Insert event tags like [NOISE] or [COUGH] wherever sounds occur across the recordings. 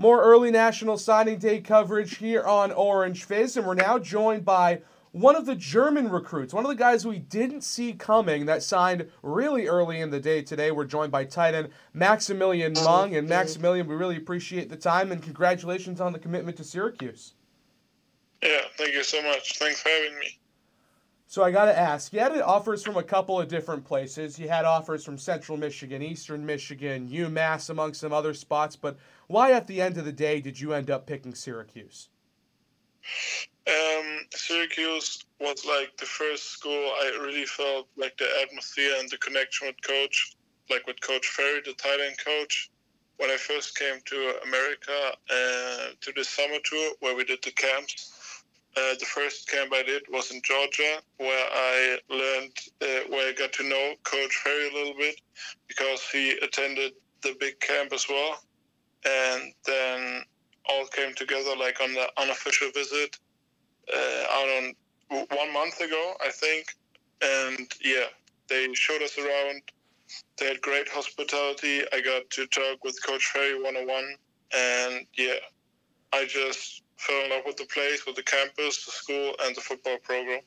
More early National Signing Day coverage here on Orange Fizz, and we're now joined by one of the German recruits, one of the guys we didn't see coming that signed really early in the day today. We're joined by tight end Maximilian Mang. And Maximilian, we really appreciate the time and congratulations on the commitment to Syracuse. Yeah, thank you so much. Thanks for having me. So I got to ask, you had offers from a couple of different places. You had offers from Central Michigan, Eastern Michigan, UMass, among some other spots. But why, at the end of the day, did you end up picking Syracuse? Um, Syracuse was like the first school I really felt like the atmosphere and the connection with coach, like with Coach Ferry, the end coach. When I first came to America uh, to the summer tour where we did the camps, uh, the first camp I did was in Georgia, where I learned, uh, where I got to know Coach Ferry a little bit because he attended the big camp as well. And then all came together like on the unofficial visit uh, on one month ago, I think. And yeah, they showed us around. They had great hospitality. I got to talk with Coach Ferry 101. And yeah, I just fell in love with the place, with the campus, the school, and the football program.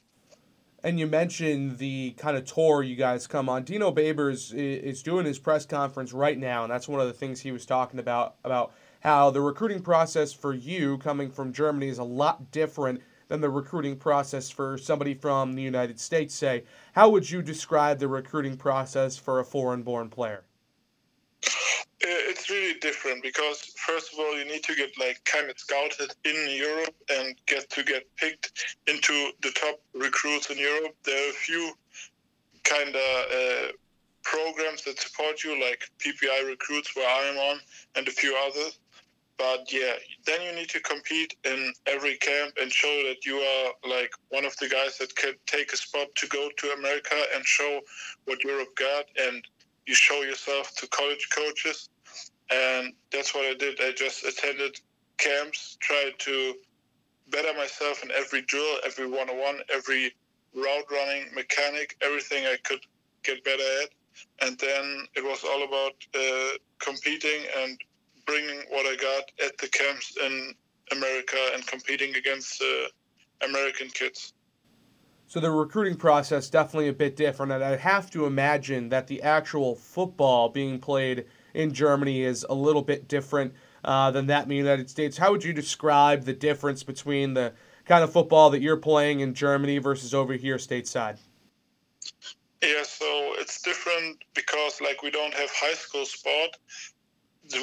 And you mentioned the kind of tour you guys come on. Dino Babers is doing his press conference right now, and that's one of the things he was talking about about how the recruiting process for you coming from Germany is a lot different than the recruiting process for somebody from the United States. Say, how would you describe the recruiting process for a foreign-born player? It's really different because first of all, you need to get like kind of scouted in Europe and get to get picked into the top recruits in Europe. There are a few kind of uh, programs that support you, like PPI recruits, where I am on, and a few others. But yeah, then you need to compete in every camp and show that you are like one of the guys that can take a spot to go to America and show what Europe got and you show yourself to college coaches. And that's what I did. I just attended camps, tried to better myself in every drill, every one on one, every route running, mechanic, everything I could get better at. And then it was all about uh, competing and bringing what I got at the camps in America and competing against uh, American kids. So the recruiting process definitely a bit different, and I have to imagine that the actual football being played in Germany is a little bit different uh, than that in the United States. How would you describe the difference between the kind of football that you're playing in Germany versus over here stateside? Yeah, so it's different because like we don't have high school sport.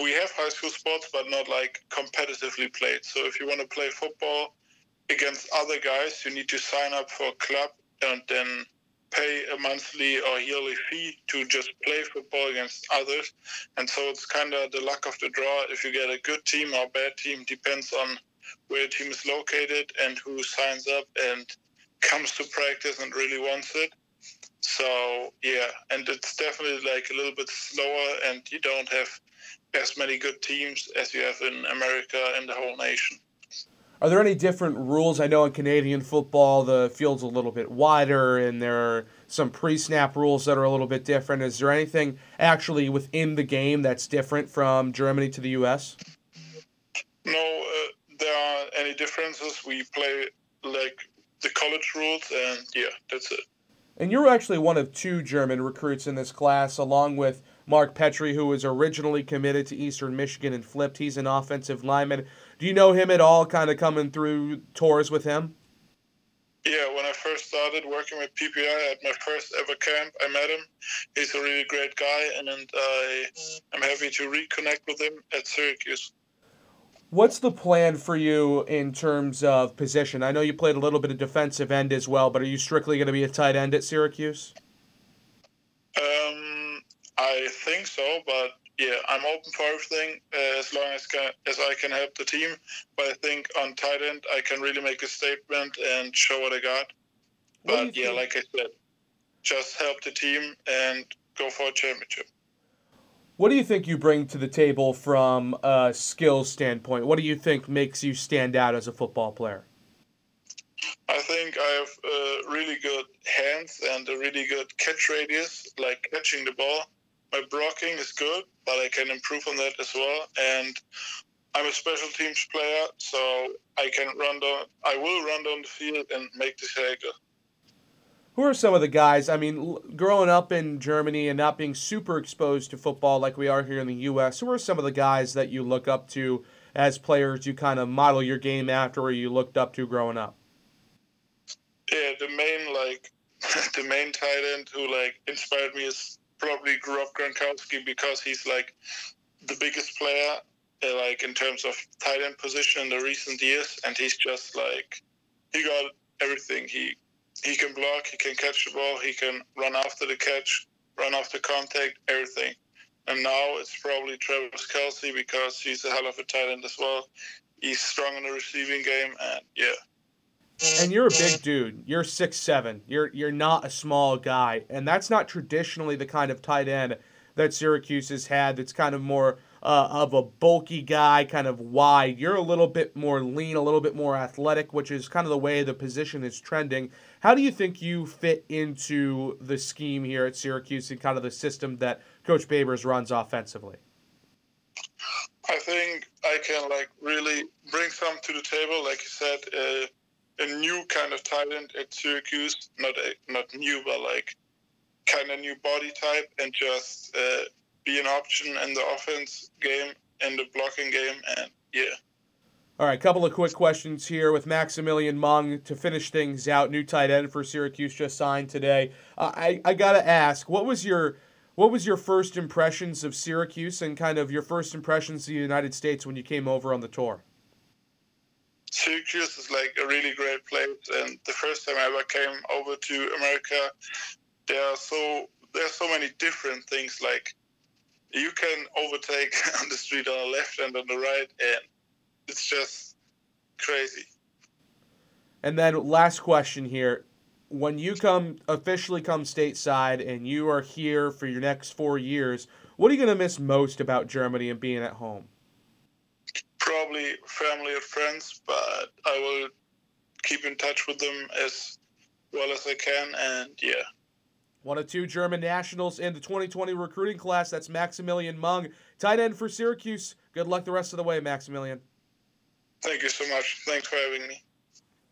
We have high school sports, but not like competitively played. So if you want to play football against other guys, you need to sign up for a club and then pay a monthly or yearly fee to just play football against others. And so it's kind of the luck of the draw. If you get a good team or bad team, depends on where a team is located and who signs up and comes to practice and really wants it. So yeah, and it's definitely like a little bit slower, and you don't have as many good teams as you have in America and the whole nation. Are there any different rules? I know in Canadian football the field's a little bit wider and there are some pre-snap rules that are a little bit different. Is there anything actually within the game that's different from Germany to the U.S.? No, uh, there aren't any differences. We play like the college rules, and yeah, that's it. And you're actually one of two German recruits in this class, along with Mark Petrie, who was originally committed to Eastern Michigan and flipped. He's an offensive lineman. Do you know him at all, kind of coming through tours with him? Yeah, when I first started working with PPI at my first ever camp, I met him. He's a really great guy, and I am happy to reconnect with him at Syracuse. What's the plan for you in terms of position? I know you played a little bit of defensive end as well, but are you strictly going to be a tight end at Syracuse? Um, I think so, but yeah, I'm open for everything uh, as long as can, as I can help the team. But I think on tight end, I can really make a statement and show what I got. But yeah, think? like I said, just help the team and go for a championship. What do you think you bring to the table from a skills standpoint? What do you think makes you stand out as a football player? I think I have uh, really good hands and a really good catch radius, like catching the ball my blocking is good, but I can improve on that as well. And I'm a special teams player, so I can run down. I will run down the field and make the tackle. Who are some of the guys? I mean, growing up in Germany and not being super exposed to football like we are here in the U.S., who are some of the guys that you look up to as players you kind of model your game after or you looked up to growing up? Yeah, the main, like, [LAUGHS] the main tight end who, like, inspired me is probably Rob Gronkowski because he's, like, the biggest player, uh, like, in terms of tight end position in the recent years. And he's just, like, he got everything. He he can block, he can catch the ball, he can run after the catch, run after contact, everything. And now it's probably Travis Kelce because he's a hell of a tight end as well. He's strong in the receiving game, and yeah. And you're a big dude. You're six seven. You're you're not a small guy, and that's not traditionally the kind of tight end that Syracuse has had. That's kind of more uh, of a bulky guy, kind of wide. You're a little bit more lean, a little bit more athletic, which is kind of the way the position is trending. How do you think you fit into the scheme here at Syracuse and kind of the system that Coach Babers runs offensively? I think I can like really bring some to the table, like you said, uh, a new kind of talent at Syracuse, not a, not new, but like kind of new body type, and just uh, be an option in the offense game and the blocking game, and yeah. All right, couple of quick questions here with Maximilian Mang to finish things out. New tight end for Syracuse just signed today. Uh, I I gotta ask, what was your what was your first impressions of Syracuse and kind of your first impressions of the United States when you came over on the tour? Syracuse is like a really great place, and the first time I ever came over to America, there are so there are so many different things. Like you can overtake [LAUGHS] on the street on the left and on the right, and it's just crazy. And then last question here. When you come officially come stateside and you are here for your next four years, what are you going to miss most about Germany and being at home? Probably family or friends, but I will keep in touch with them as well as I can. And yeah. One of two German nationals in the 2020 recruiting class. That's Maximilian Mang, tight end for Syracuse. Good luck the rest of the way, Maximilian. Thank you so much. Thanks for having me.